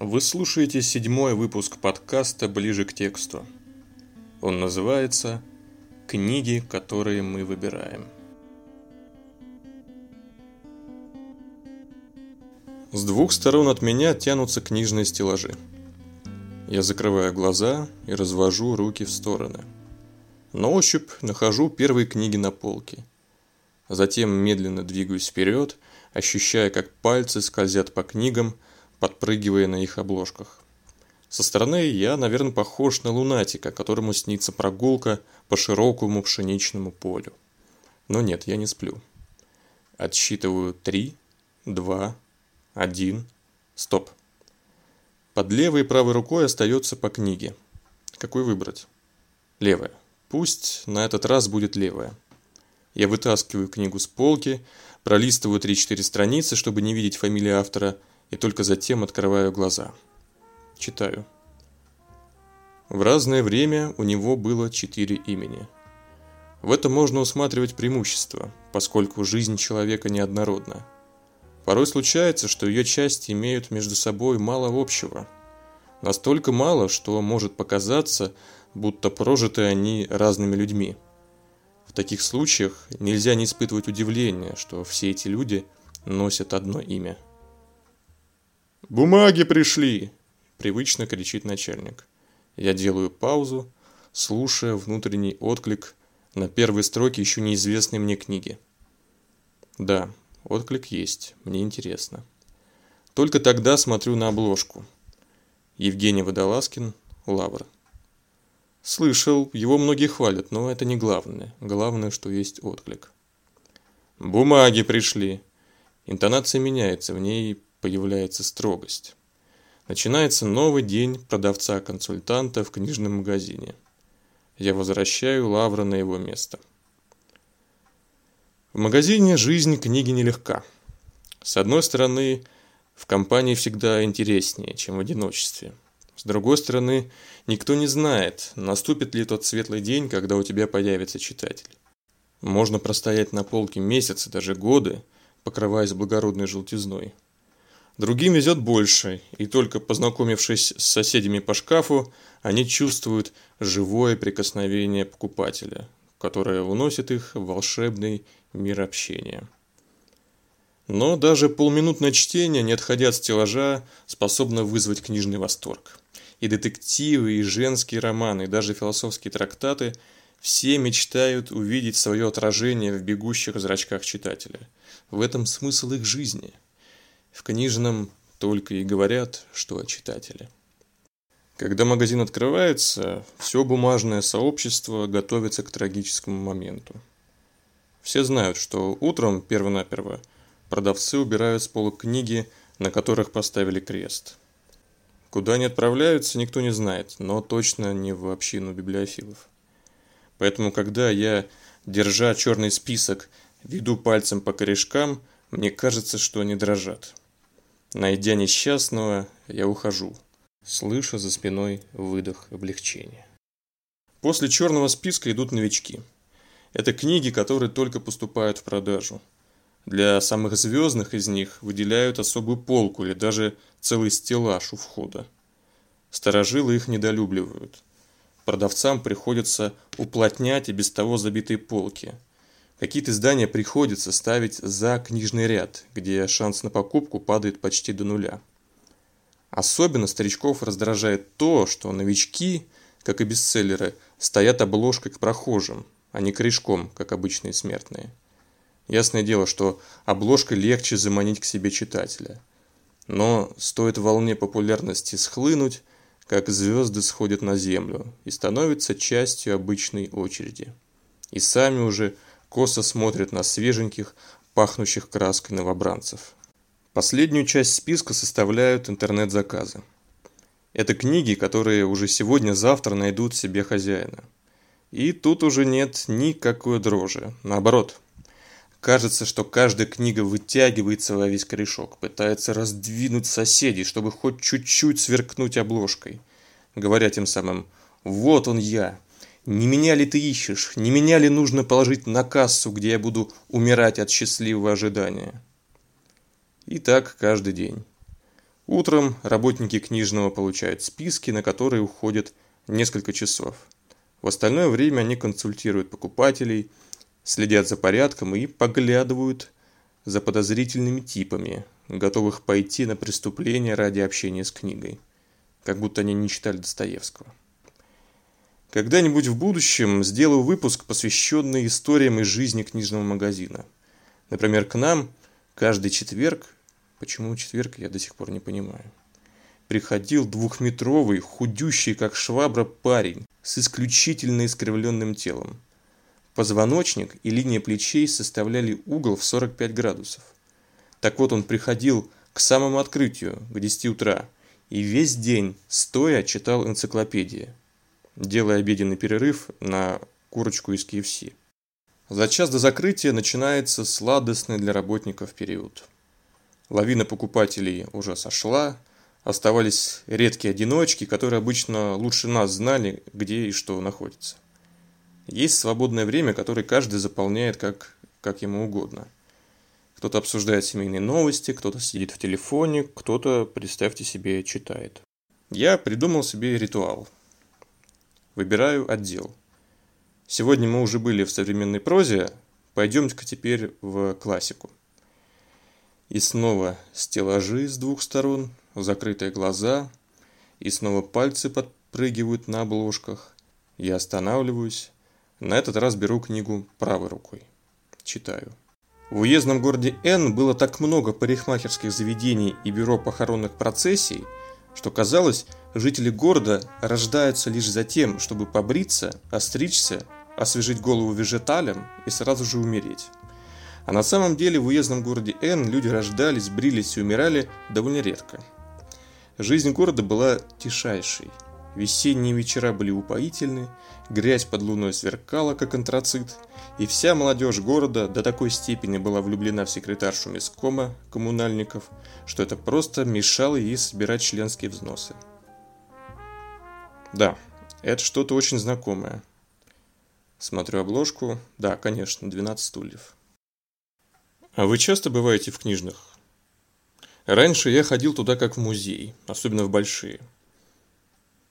Вы слушаете седьмой выпуск подкаста «Ближе к тексту». Он называется «Книги, которые мы выбираем». С двух сторон от меня тянутся книжные стеллажи. Я закрываю глаза и развожу руки в стороны. На ощупь нахожу первые книги на полке. Затем медленно двигаюсь вперед, ощущая, как пальцы скользят по книгам – подпрыгивая на их обложках. Со стороны я, наверное, похож на лунатика, которому снится прогулка по широкому пшеничному полю. Но нет, я не сплю. Отсчитываю три, два, один, стоп. Под левой и правой рукой остается по книге. Какой выбрать? Левая. Пусть на этот раз будет левая. Я вытаскиваю книгу с полки, пролистываю 3-4 страницы, чтобы не видеть фамилии автора, и только затем открываю глаза. Читаю. В разное время у него было четыре имени. В этом можно усматривать преимущество, поскольку жизнь человека неоднородна. Порой случается, что ее части имеют между собой мало общего. Настолько мало, что может показаться, будто прожиты они разными людьми. В таких случаях нельзя не испытывать удивления, что все эти люди носят одно имя – «Бумаги пришли!» – привычно кричит начальник. Я делаю паузу, слушая внутренний отклик на первой строке еще неизвестной мне книги. Да, отклик есть, мне интересно. Только тогда смотрю на обложку. Евгений Водолазкин, Лавр. Слышал, его многие хвалят, но это не главное. Главное, что есть отклик. Бумаги пришли. Интонация меняется, в ней появляется строгость. Начинается новый день продавца-консультанта в книжном магазине. Я возвращаю Лавра на его место. В магазине жизнь книги нелегка. С одной стороны, в компании всегда интереснее, чем в одиночестве. С другой стороны, никто не знает, наступит ли тот светлый день, когда у тебя появится читатель. Можно простоять на полке месяцы, даже годы, покрываясь благородной желтизной – Другим везет больше, и только познакомившись с соседями по шкафу, они чувствуют живое прикосновение покупателя, которое уносит их в волшебный мир общения. Но даже полминутное чтение, не отходя от стеллажа, способно вызвать книжный восторг. И детективы, и женские романы, и даже философские трактаты – все мечтают увидеть свое отражение в бегущих зрачках читателя. В этом смысл их жизни – в книжном только и говорят, что о читателе. Когда магазин открывается, все бумажное сообщество готовится к трагическому моменту. Все знают, что утром перво-наперво продавцы убирают с полок книги, на которых поставили крест. Куда они отправляются, никто не знает, но точно не в общину библиофилов. Поэтому, когда я, держа черный список, веду пальцем по корешкам, мне кажется, что они дрожат. Найдя несчастного, я ухожу, слыша за спиной выдох облегчения. После черного списка идут новички. Это книги, которые только поступают в продажу. Для самых звездных из них выделяют особую полку или даже целый стеллаж у входа. Старожилы их недолюбливают. Продавцам приходится уплотнять и без того забитые полки – Какие-то издания приходится ставить за книжный ряд, где шанс на покупку падает почти до нуля. Особенно старичков раздражает то, что новички, как и бестселлеры, стоят обложкой к прохожим, а не корешком, как обычные смертные. Ясное дело, что обложкой легче заманить к себе читателя. Но стоит волне популярности схлынуть, как звезды сходят на землю и становятся частью обычной очереди. И сами уже – косо смотрят на свеженьких, пахнущих краской новобранцев. Последнюю часть списка составляют интернет-заказы. Это книги, которые уже сегодня-завтра найдут себе хозяина. И тут уже нет никакой дрожи. Наоборот, кажется, что каждая книга вытягивается во весь корешок, пытается раздвинуть соседей, чтобы хоть чуть-чуть сверкнуть обложкой, говоря тем самым «Вот он я, не меня ли ты ищешь? Не меня ли нужно положить на кассу, где я буду умирать от счастливого ожидания? И так каждый день. Утром работники книжного получают списки, на которые уходит несколько часов. В остальное время они консультируют покупателей, следят за порядком и поглядывают за подозрительными типами, готовых пойти на преступление ради общения с книгой, как будто они не читали Достоевского. Когда-нибудь в будущем сделаю выпуск, посвященный историям из жизни книжного магазина. Например, к нам каждый четверг, почему четверг, я до сих пор не понимаю, приходил двухметровый, худющий, как швабра, парень с исключительно искривленным телом. Позвоночник и линия плечей составляли угол в 45 градусов. Так вот он приходил к самому открытию, к 10 утра, и весь день, стоя, читал энциклопедии делая обеденный перерыв на курочку из KFC. За час до закрытия начинается сладостный для работников период. Лавина покупателей уже сошла, оставались редкие одиночки, которые обычно лучше нас знали, где и что находится. Есть свободное время, которое каждый заполняет как, как ему угодно. Кто-то обсуждает семейные новости, кто-то сидит в телефоне, кто-то, представьте себе, читает. Я придумал себе ритуал – Выбираю отдел. Сегодня мы уже были в современной прозе, пойдемте-ка теперь в классику. И снова стеллажи с двух сторон, закрытые глаза, и снова пальцы подпрыгивают на обложках. Я останавливаюсь. На этот раз беру книгу правой рукой. Читаю. В уездном городе Н было так много парикмахерских заведений и бюро похоронных процессий, что казалось, жители города рождаются лишь за тем, чтобы побриться, остричься, освежить голову вежеталем и сразу же умереть. А на самом деле в уездном городе Н люди рождались, брились и умирали довольно редко. Жизнь города была тишайшей. Весенние вечера были упоительны, грязь под луной сверкала, как антрацит, и вся молодежь города до такой степени была влюблена в секретаршу мискома коммунальников, что это просто мешало ей собирать членские взносы. Да, это что-то очень знакомое. Смотрю обложку. Да, конечно, 12 стульев. А вы часто бываете в книжных? Раньше я ходил туда как в музей, особенно в большие.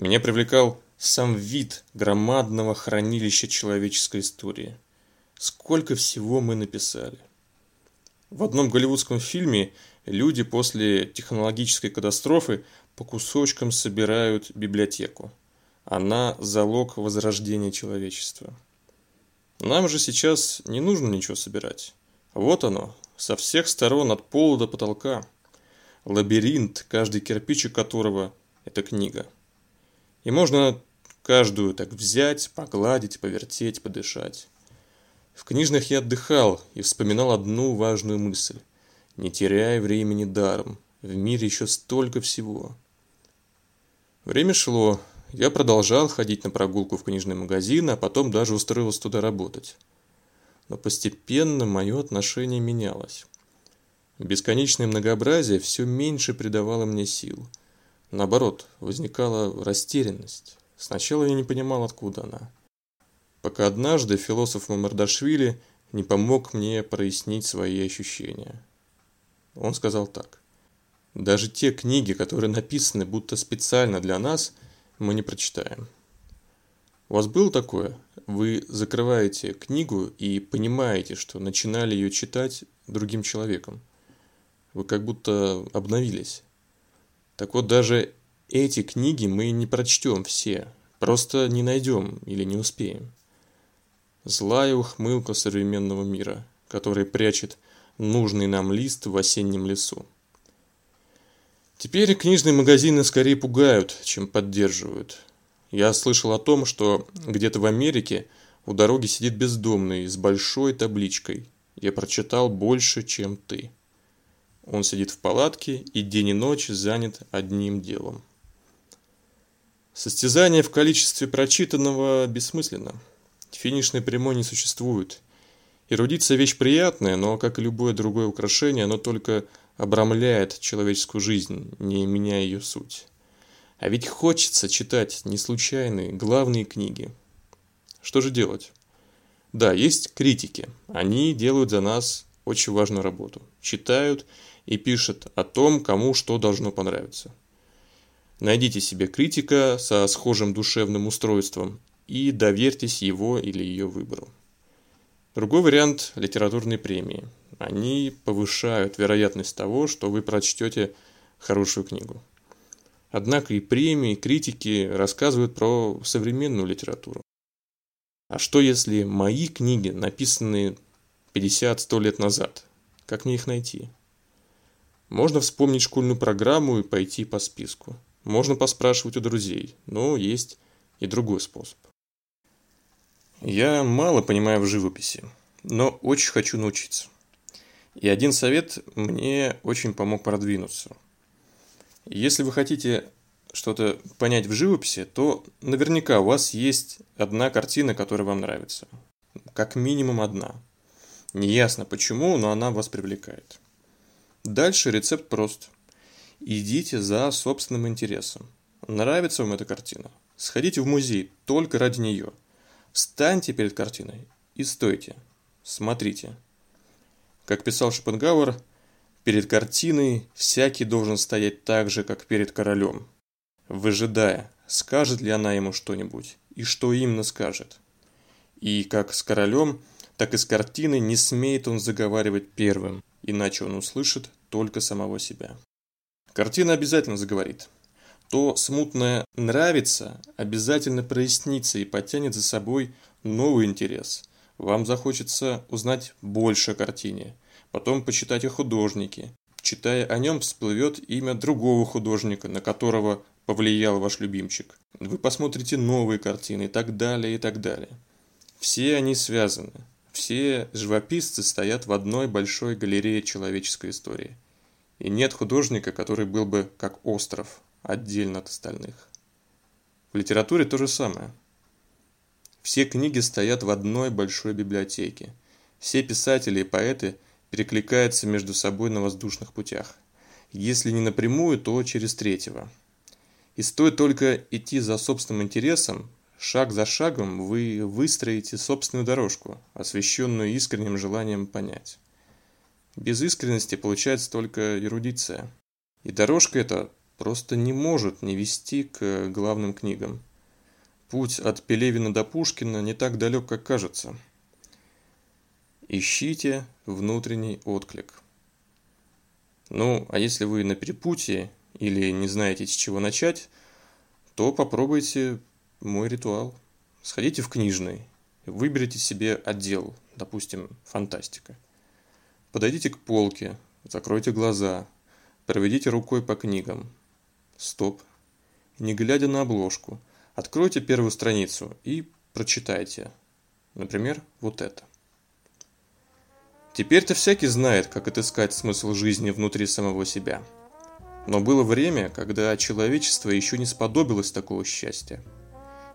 Меня привлекал сам вид громадного хранилища человеческой истории. Сколько всего мы написали. В одном голливудском фильме люди после технологической катастрофы по кусочкам собирают библиотеку. Она – залог возрождения человечества. Нам же сейчас не нужно ничего собирать. Вот оно, со всех сторон от пола до потолка. Лабиринт, каждый кирпичик которого – это книга. И можно каждую так взять, погладить, повертеть, подышать. В книжных я отдыхал и вспоминал одну важную мысль. Не теряй времени даром, в мире еще столько всего. Время шло, я продолжал ходить на прогулку в книжный магазин, а потом даже устроился туда работать. Но постепенно мое отношение менялось. Бесконечное многообразие все меньше придавало мне сил. Наоборот, возникала растерянность. Сначала я не понимал, откуда она. Пока однажды философ Мамардашвили не помог мне прояснить свои ощущения. Он сказал так. Даже те книги, которые написаны будто специально для нас – мы не прочитаем. У вас было такое? Вы закрываете книгу и понимаете, что начинали ее читать другим человеком. Вы как будто обновились. Так вот, даже эти книги мы не прочтем все, просто не найдем или не успеем. Злая ухмылка современного мира, который прячет нужный нам лист в осеннем лесу. Теперь книжные магазины скорее пугают, чем поддерживают. Я слышал о том, что где-то в Америке у дороги сидит бездомный с большой табличкой «Я прочитал больше, чем ты». Он сидит в палатке и день и ночь занят одним делом. Состязание в количестве прочитанного бессмысленно. Финишной прямой не существует. Эрудиция вещь приятная, но, как и любое другое украшение, оно только обрамляет человеческую жизнь, не меняя ее суть. А ведь хочется читать не случайные, главные книги. Что же делать? Да, есть критики. Они делают за нас очень важную работу. Читают и пишет о том, кому что должно понравиться. Найдите себе критика со схожим душевным устройством и доверьтесь его или ее выбору. Другой вариант – литературные премии. Они повышают вероятность того, что вы прочтете хорошую книгу. Однако и премии, и критики рассказывают про современную литературу. А что если мои книги написаны 50-100 лет назад? Как мне их найти? Можно вспомнить школьную программу и пойти по списку. Можно поспрашивать у друзей, но есть и другой способ. Я мало понимаю в живописи, но очень хочу научиться. И один совет мне очень помог продвинуться. Если вы хотите что-то понять в живописи, то наверняка у вас есть одна картина, которая вам нравится. Как минимум одна. Неясно почему, но она вас привлекает. Дальше рецепт прост. Идите за собственным интересом. Нравится вам эта картина? Сходите в музей только ради нее. Встаньте перед картиной и стойте. Смотрите. Как писал Шопенгауэр, перед картиной всякий должен стоять так же, как перед королем – выжидая, скажет ли она ему что-нибудь, и что именно скажет. И как с королем, так и с картиной не смеет он заговаривать первым, иначе он услышит только самого себя. Картина обязательно заговорит. То смутное «нравится» обязательно прояснится и потянет за собой новый интерес. Вам захочется узнать больше о картине, потом почитать о художнике. Читая о нем, всплывет имя другого художника, на которого повлиял ваш любимчик. Вы посмотрите новые картины и так далее, и так далее. Все они связаны. Все живописцы стоят в одной большой галерее человеческой истории. И нет художника, который был бы как остров, отдельно от остальных. В литературе то же самое. Все книги стоят в одной большой библиотеке. Все писатели и поэты перекликаются между собой на воздушных путях. Если не напрямую, то через третьего – и стоит только идти за собственным интересом, шаг за шагом вы выстроите собственную дорожку, освещенную искренним желанием понять. Без искренности получается только эрудиция. И дорожка эта просто не может не вести к главным книгам. Путь от Пелевина до Пушкина не так далек, как кажется. Ищите внутренний отклик. Ну, а если вы на перепутье или не знаете, с чего начать, то попробуйте мой ритуал. Сходите в книжный, выберите себе отдел, допустим, фантастика. Подойдите к полке, закройте глаза, проведите рукой по книгам. Стоп. Не глядя на обложку, откройте первую страницу и прочитайте. Например, вот это. Теперь-то всякий знает, как отыскать смысл жизни внутри самого себя – но было время, когда человечество еще не сподобилось такого счастья.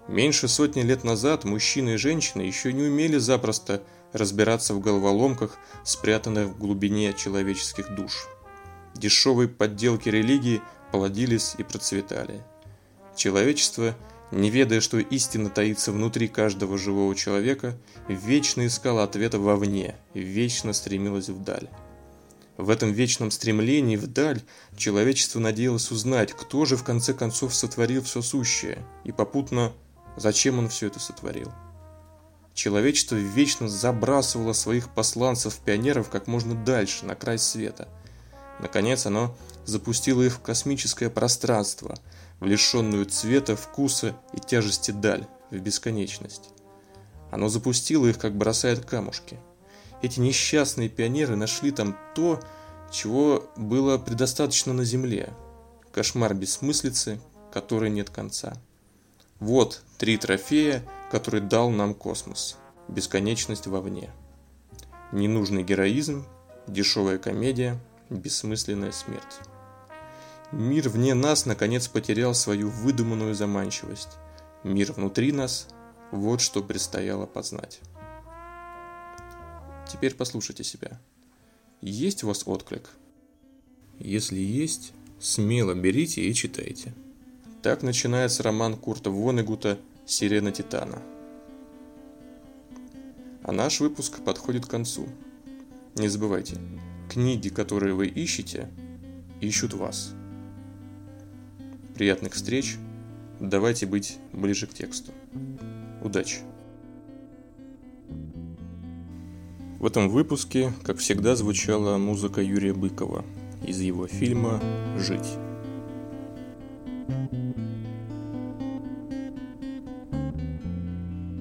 Меньше сотни лет назад мужчины и женщины еще не умели запросто разбираться в головоломках, спрятанных в глубине человеческих душ. Дешевые подделки религии плодились и процветали. Человечество, не ведая, что истина таится внутри каждого живого человека, вечно искало ответа вовне, вечно стремилось вдаль. В этом вечном стремлении вдаль человечество надеялось узнать, кто же в конце концов сотворил все сущее, и попутно, зачем он все это сотворил. Человечество вечно забрасывало своих посланцев-пионеров как можно дальше, на край света. Наконец оно запустило их в космическое пространство, в лишенную цвета, вкуса и тяжести даль, в бесконечность. Оно запустило их, как бросает камушки – эти несчастные пионеры нашли там то, чего было предостаточно на Земле. Кошмар бессмыслицы, которой нет конца. Вот три трофея, которые дал нам космос. Бесконечность вовне. Ненужный героизм, дешевая комедия, бессмысленная смерть. Мир вне нас наконец потерял свою выдуманную заманчивость. Мир внутри нас – вот что предстояло познать. Теперь послушайте себя. Есть у вас отклик? Если есть, смело берите и читайте. Так начинается роман Курта Вонегута «Сирена Титана». А наш выпуск подходит к концу. Не забывайте, книги, которые вы ищете, ищут вас. Приятных встреч. Давайте быть ближе к тексту. Удачи! В этом выпуске, как всегда, звучала музыка Юрия Быкова из его фильма «Жить». thank you